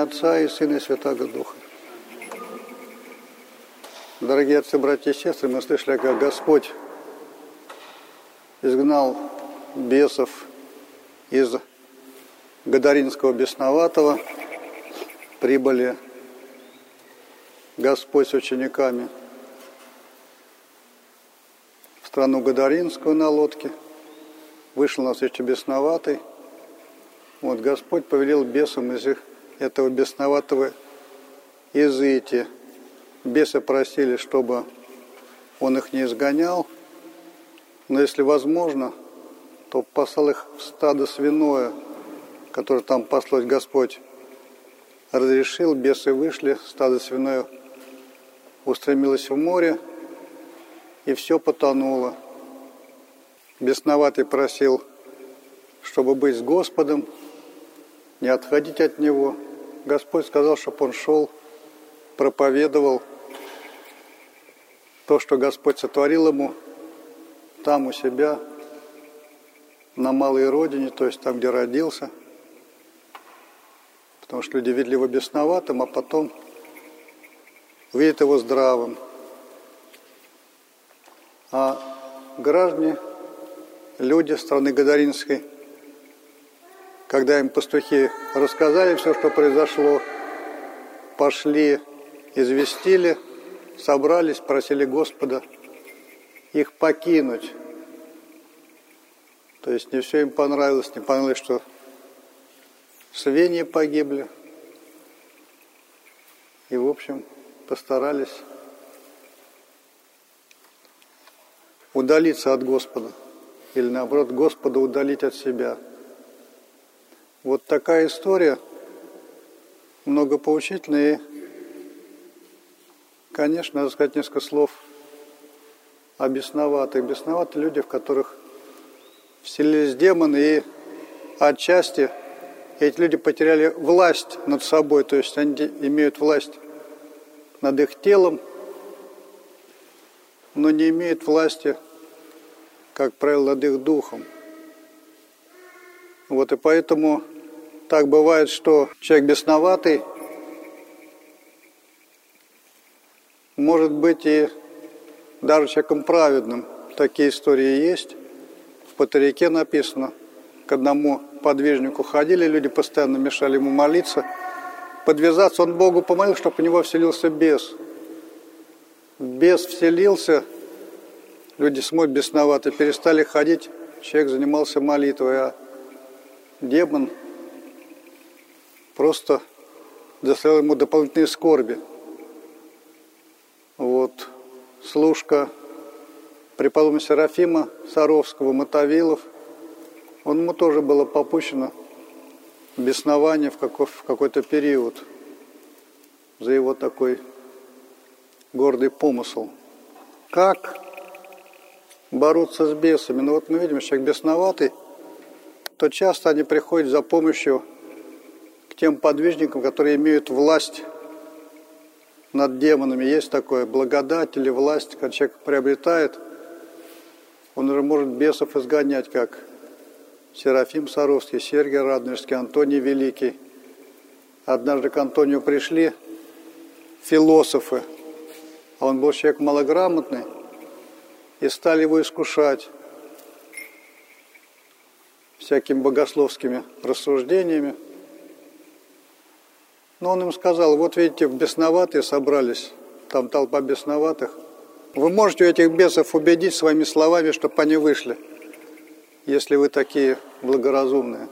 Отца и Сына и Святаго Духа. Дорогие отцы, братья и сестры, мы слышали, как Господь изгнал бесов из Гадаринского бесноватого, прибыли Господь с учениками в страну Гадаринскую на лодке, вышел на встречу бесноватый. Вот Господь повелел бесам из этого бесноватого изыти. Бесы просили, чтобы он их не изгонял, но если возможно, то послал их в стадо свиное, которое там послать Господь разрешил, бесы вышли, стадо свиное устремилось в море, и все потонуло. Бесноватый просил, чтобы быть с Господом, не отходить от Него. Господь сказал, чтобы он шел, проповедовал то, что Господь сотворил ему там у себя, на малой родине, то есть там, где родился. Потому что люди видели его бесноватым, а потом видят его здравым. А граждане, люди страны Гадаринской, когда им пастухи рассказали все, что произошло, пошли, известили, собрались, просили Господа их покинуть. То есть не все им понравилось, не понравилось, что свиньи погибли. И, в общем, постарались удалиться от Господа. Или наоборот, Господа удалить от себя. Вот такая история, многопоучительная. И, конечно, надо сказать несколько слов о бесноватых. Бесноваты люди, в которых вселились демоны, и отчасти эти люди потеряли власть над собой, то есть они имеют власть над их телом, но не имеют власти, как правило, над их духом. Вот и поэтому так бывает, что человек бесноватый может быть и даже человеком праведным. Такие истории есть. В Патарике написано, к одному подвижнику ходили, люди постоянно мешали ему молиться – подвязаться, он Богу помолил, чтобы у него вселился бес. Бес вселился, люди смотрят бесновато, перестали ходить, человек занимался молитвой, а демон просто доставил ему дополнительные скорби. Вот, служка преподобного Серафима Саровского, Мотовилов, он ему тоже было попущено – беснование в, каков, в какой-то период за его такой гордый помысл. Как бороться с бесами? Ну вот мы видим, что человек бесноватый, то часто они приходят за помощью тем подвижникам, которые имеют власть над демонами. Есть такое благодать или власть, когда человек приобретает, он уже может бесов изгонять, как Серафим Саровский, Сергий Радонежский, Антоний Великий. Однажды к Антонию пришли философы, а он был человек малограмотный, и стали его искушать всякими богословскими рассуждениями. Но он им сказал, вот видите, бесноватые собрались, там толпа бесноватых. Вы можете этих бесов убедить своими словами, чтобы они вышли – если вы такие благоразумные.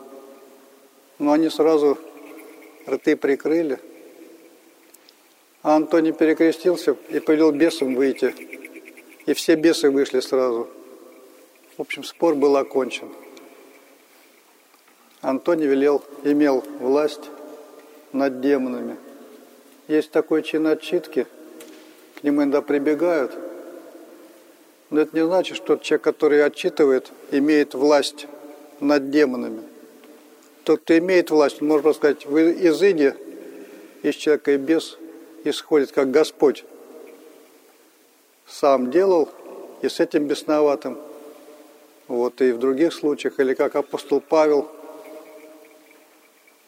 Но они сразу рты прикрыли. А Антоний перекрестился и повел бесам выйти. И все бесы вышли сразу. В общем, спор был окончен. Антоний велел, имел власть над демонами. Есть такой чин отчитки, к нему иногда прибегают – но это не значит, что человек, который отчитывает, имеет власть над демонами. Тот, кто имеет власть, можно сказать, в изыде из человека и без исходит, как Господь сам делал, и с этим бесноватым. Вот и в других случаях, или как апостол Павел,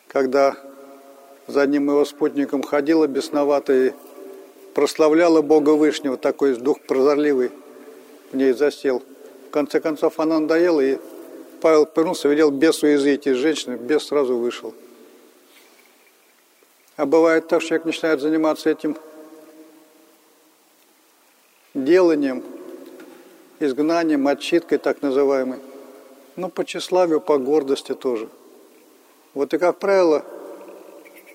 когда за одним его спутником ходила бесноватая прославляла Бога Вышнего, такой дух прозорливый в ней засел. В конце концов она надоела, и Павел повернулся, велел бесу изыти из женщины, бес сразу вышел. А бывает так, что человек начинает заниматься этим деланием, изгнанием, отчиткой так называемой. Ну, по тщеславию, по гордости тоже. Вот и, как правило,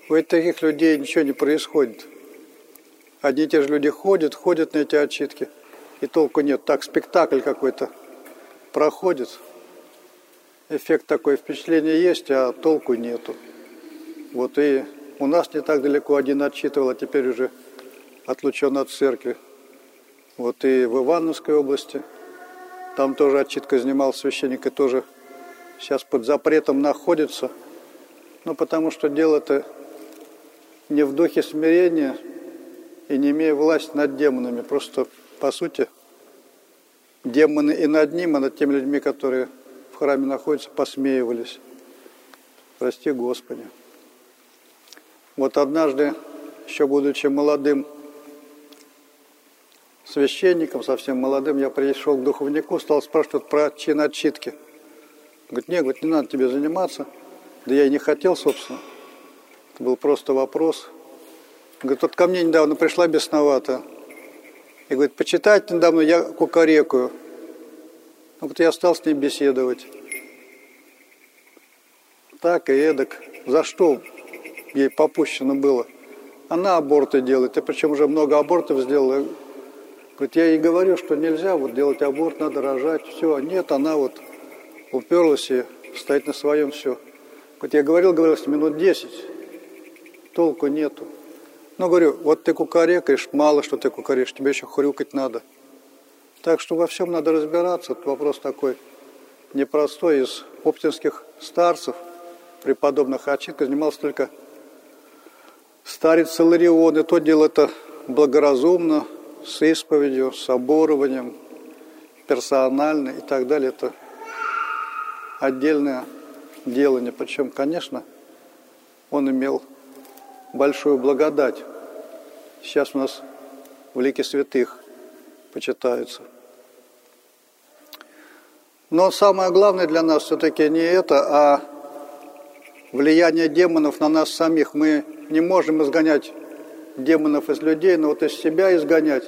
у таких людей ничего не происходит. Одни и те же люди ходят, ходят на эти отчитки, и толку нет. Так, спектакль какой-то проходит, эффект такой, впечатление есть, а толку нету. Вот и у нас не так далеко один отчитывал, а теперь уже отлучен от церкви. Вот и в Ивановской области, там тоже отчитка занимал священник, и тоже сейчас под запретом находится. Ну, потому что дело-то не в духе смирения и не имея власти над демонами. Просто, по сути, демоны и над ним, и над теми людьми, которые в храме находятся, посмеивались. Прости Господи. Вот однажды, еще будучи молодым священником, совсем молодым, я пришел к духовнику, стал спрашивать про чин отчитки. Говорит, нет, говорит, не надо тебе заниматься. Да я и не хотел, собственно. Это был просто вопрос. Говорит, вот ко мне недавно пришла бесновато. И говорит, почитать недавно я кукарекую. Ну, вот я стал с ней беседовать. Так и эдак. За что ей попущено было? Она аборты делает, и причем уже много абортов сделала. Говорит, я ей говорю, что нельзя вот делать аборт, надо рожать, все. Нет, она вот уперлась и стоит на своем все. Говорит, я говорил, говорил, минут десять, толку нету. Но говорю, вот ты кукарекаешь, мало что ты кукарекаешь, тебе еще хрюкать надо. Так что во всем надо разбираться. Это вопрос такой непростой. Из оптинских старцев, преподобных Ачитка, занимался только старец Иларион. И то дело это благоразумно, с исповедью, с оборованием, персонально и так далее. Это отдельное делание. Причем, конечно, он имел большую благодать. Сейчас у нас в лике святых почитаются. Но самое главное для нас все-таки не это, а влияние демонов на нас самих. Мы не можем изгонять демонов из людей, но вот из себя изгонять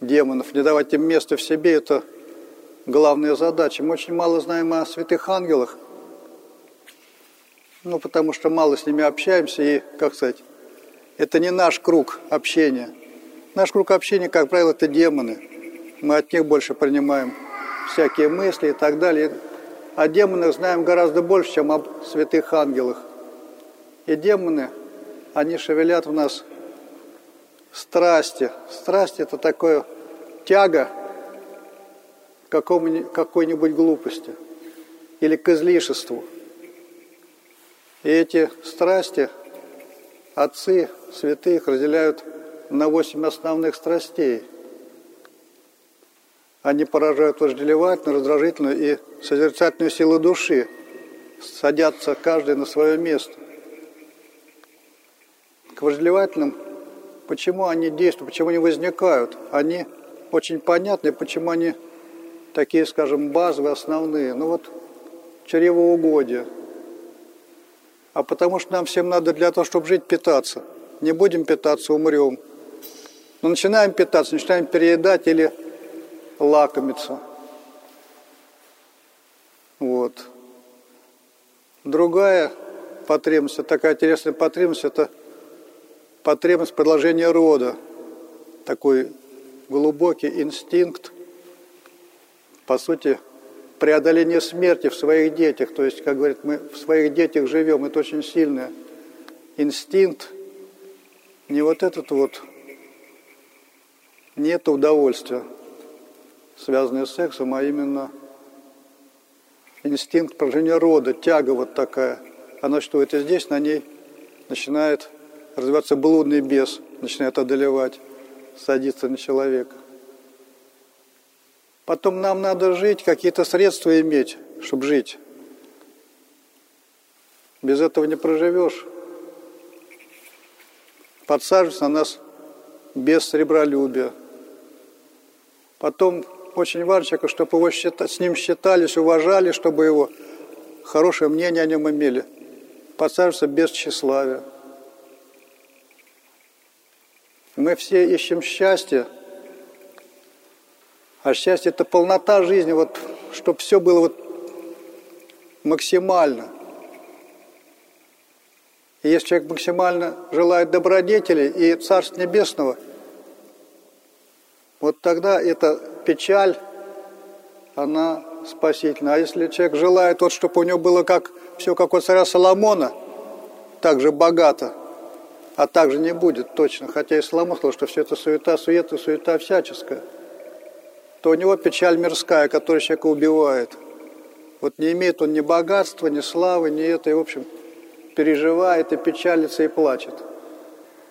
демонов, не давать им места в себе, это главная задача. Мы очень мало знаем о святых ангелах, ну, потому что мало с ними общаемся, и, как сказать, это не наш круг общения. Наш круг общения, как правило, это демоны. Мы от них больше принимаем всякие мысли и так далее. О демонах знаем гораздо больше, чем об святых ангелах. И демоны, они шевелят в нас страсти. Страсть – это такое тяга к какой-нибудь глупости или к излишеству – и эти страсти отцы святых разделяют на восемь основных страстей. Они поражают вожделевательную, раздражительную и созерцательную силу души. Садятся каждый на свое место. К вожделевательным, почему они действуют, почему они возникают? Они очень понятны, почему они такие, скажем, базовые, основные. Ну вот чревоугодие – а потому что нам всем надо для того, чтобы жить, питаться. Не будем питаться, умрем. Но начинаем питаться, начинаем переедать или лакомиться. Вот. Другая потребность, такая интересная потребность, это потребность продолжения рода. Такой глубокий инстинкт, по сути, преодоление смерти в своих детях. То есть, как говорят, мы в своих детях живем. Это очень сильный инстинкт. Не вот этот вот, нет удовольствия, связанное с сексом, а именно инстинкт продолжения рода, тяга вот такая. Она что это здесь, на ней начинает развиваться блудный бес, начинает одолевать, садиться на человека. Потом нам надо жить, какие-то средства иметь, чтобы жить. Без этого не проживешь. подсаживается на нас без сребролюбия. Потом очень важно человеку, чтобы его считали, с ним считались, уважали, чтобы его хорошее мнение о нем имели. Подсаживается без тщеславия. Мы все ищем счастье, а счастье – это полнота жизни, вот, чтобы все было вот максимально. И если человек максимально желает добродетели и Царства Небесного, вот тогда эта печаль, она спасительна. А если человек желает, вот, чтобы у него было как, все как у царя Соломона, так же богато – а также не будет точно, хотя и Соломон сказал, что все это суета, суета, суета всяческая, то у него печаль мирская, которая человека убивает. Вот не имеет он ни богатства, ни славы, ни это, и, в общем, переживает и печалится и плачет.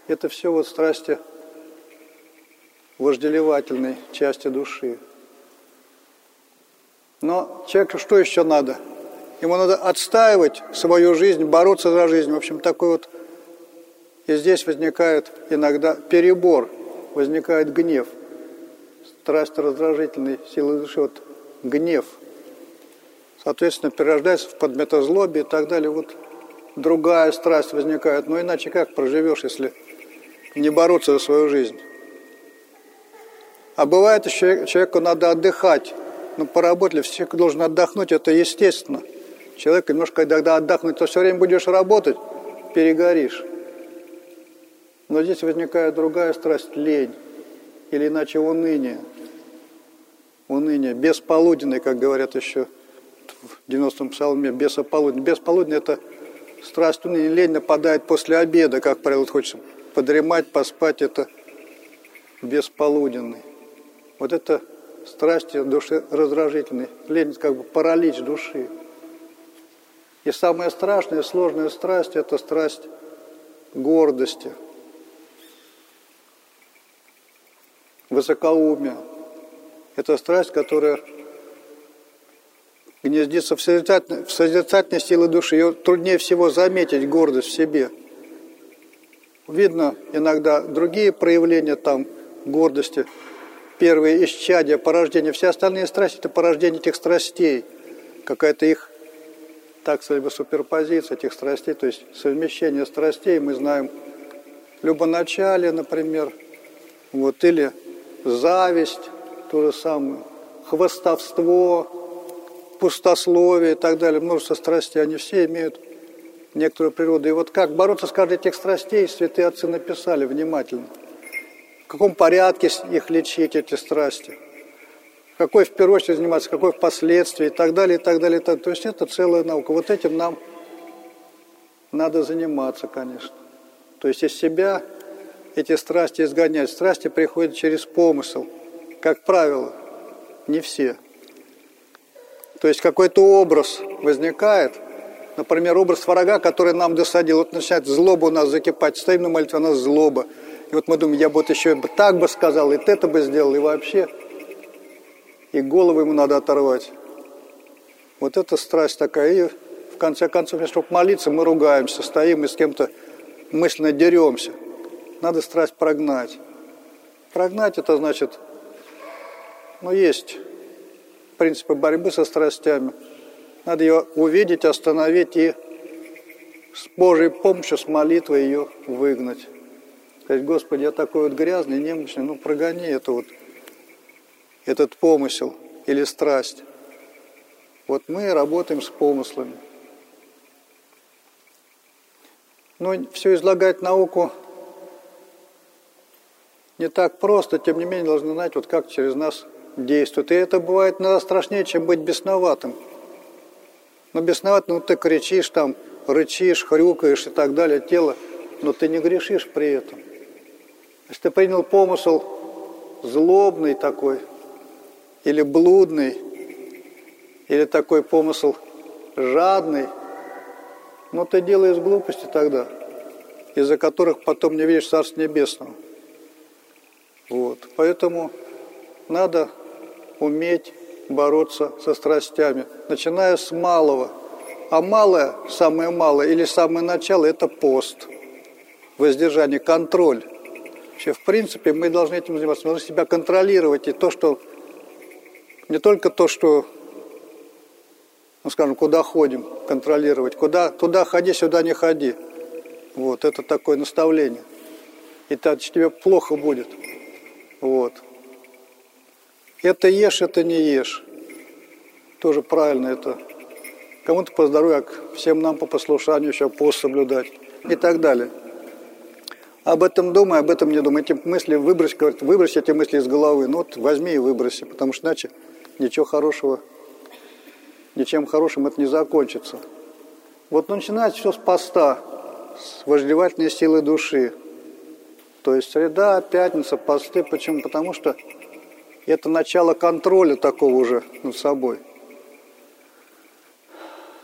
Это все вот страсти вожделевательной части души. Но человеку что еще надо? Ему надо отстаивать свою жизнь, бороться за жизнь. В общем, такой вот и здесь возникает иногда перебор, возникает гнев. Страсть раздражительной силы души, вот гнев. Соответственно, перерождается в подметозлобие и так далее. Вот другая страсть возникает. Но иначе как проживешь, если не бороться за свою жизнь? А бывает еще, человеку надо отдыхать. Ну, поработали, человек должен отдохнуть, это естественно. Человек немножко, когда отдохнуть, то все время будешь работать, перегоришь. Но здесь возникает другая страсть – лень, или иначе уныние. Уныние, бесполуденный, как говорят еще в 90-м псалме, бесополуденный. Бесполуденный – это страсть уныния, лень нападает после обеда, как правило, хочется подремать, поспать – это бесполуденный. Вот это страсти души раздражительной, лень – как бы паралич души. И самая страшная, сложная страсть – это страсть гордости – высокоумие. Это страсть, которая гнездится в созерцательной, в созерцательной силе души. Ее труднее всего заметить, гордость в себе. Видно иногда другие проявления там гордости. Первые исчадия, порождение. Все остальные страсти – это порождение этих страстей. Какая-то их, так сказать, суперпозиция этих страстей, то есть совмещение страстей. Мы знаем любоначалие, например, вот, или зависть, то же самое, хвастовство, пустословие и так далее, множество страстей, они все имеют некоторую природу. И вот как бороться с каждой этих страстей, святые отцы написали внимательно. В каком порядке их лечить, эти страсти. Какой в первую очередь заниматься, какой впоследствии и так далее, и так далее. И так. То есть это целая наука. Вот этим нам надо заниматься, конечно. То есть из себя эти страсти изгонять. Страсти приходят через помысл, как правило, не все. То есть какой-то образ возникает, например, образ врага, который нам досадил. Вот начинает злоба у нас закипать, стоим на молитве, у нас злоба. И вот мы думаем, я бы вот еще так бы сказал, и это бы сделал, и вообще. И голову ему надо оторвать. Вот это страсть такая. И в конце концов, чтобы молиться, мы ругаемся, стоим и с кем-то мысленно деремся надо страсть прогнать. Прогнать это значит, ну, есть принципы борьбы со страстями. Надо ее увидеть, остановить и с Божьей помощью, с молитвой ее выгнать. Сказать, Господи, я такой вот грязный, немощный, ну прогони это вот, этот помысел или страсть. Вот мы работаем с помыслами. Но все излагать науку не так просто, тем не менее должны знать, вот как через нас действует. И это бывает иногда страшнее, чем быть бесноватым. Но бесноватым, ну ты кричишь там, рычишь, хрюкаешь и так далее, тело, но ты не грешишь при этом. Если ты принял помысл злобный такой, или блудный, или такой помысл жадный, ну ты делаешь глупости тогда, из-за которых потом не видишь Царство Небесного. Вот. Поэтому надо уметь бороться со страстями, начиная с малого. А малое, самое малое или самое начало – это пост. воздержание, контроль. Вообще, в принципе, мы должны этим заниматься. Мы должны себя контролировать. И то, что не только то, что, ну, скажем, куда ходим, контролировать. Куда, туда ходи, сюда не ходи. Вот, это такое наставление. И тогда тебе плохо будет. Вот. Это ешь, это не ешь. Тоже правильно это. Кому-то по здоровью, а всем нам по послушанию еще пост соблюдать и так далее. Об этом думай, об этом не думай. Эти мысли выбрось, говорит, выбрось эти мысли из головы. Ну вот возьми и выброси, потому что иначе ничего хорошего, ничем хорошим это не закончится. Вот начинать все с поста, с вожделевательной силы души. То есть среда, пятница, посты. Почему? Потому что это начало контроля такого уже над собой.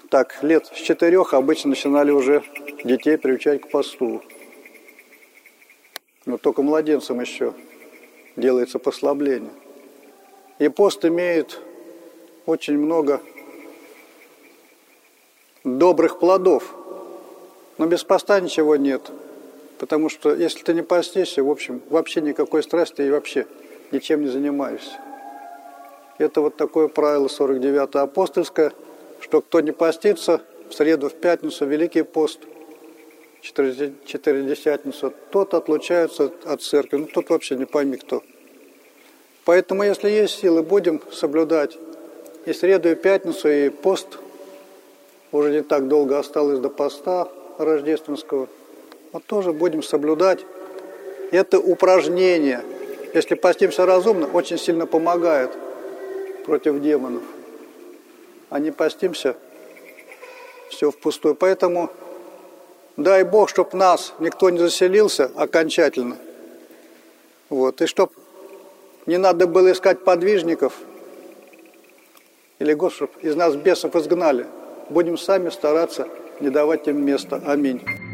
Так, лет с четырех обычно начинали уже детей приучать к посту. Но только младенцам еще делается послабление. И пост имеет очень много добрых плодов. Но без поста ничего нет. Потому что если ты не постишься, в общем, вообще никакой страсти и вообще ничем не занимаешься. Это вот такое правило 49 апостольское, что кто не постится в среду, в пятницу, Великий пост, Четыредесятницу, тот отлучается от церкви. Ну, тот вообще не пойми кто. Поэтому, если есть силы, будем соблюдать и среду, и пятницу, и пост. Уже не так долго осталось до поста рождественского. Вот тоже будем соблюдать. Это упражнение. Если постимся разумно, очень сильно помогает против демонов. А не постимся, все впустую. Поэтому дай Бог, чтобы нас никто не заселился окончательно. Вот. И чтобы не надо было искать подвижников. Или, Господи, из нас бесов изгнали. Будем сами стараться не давать им места. Аминь.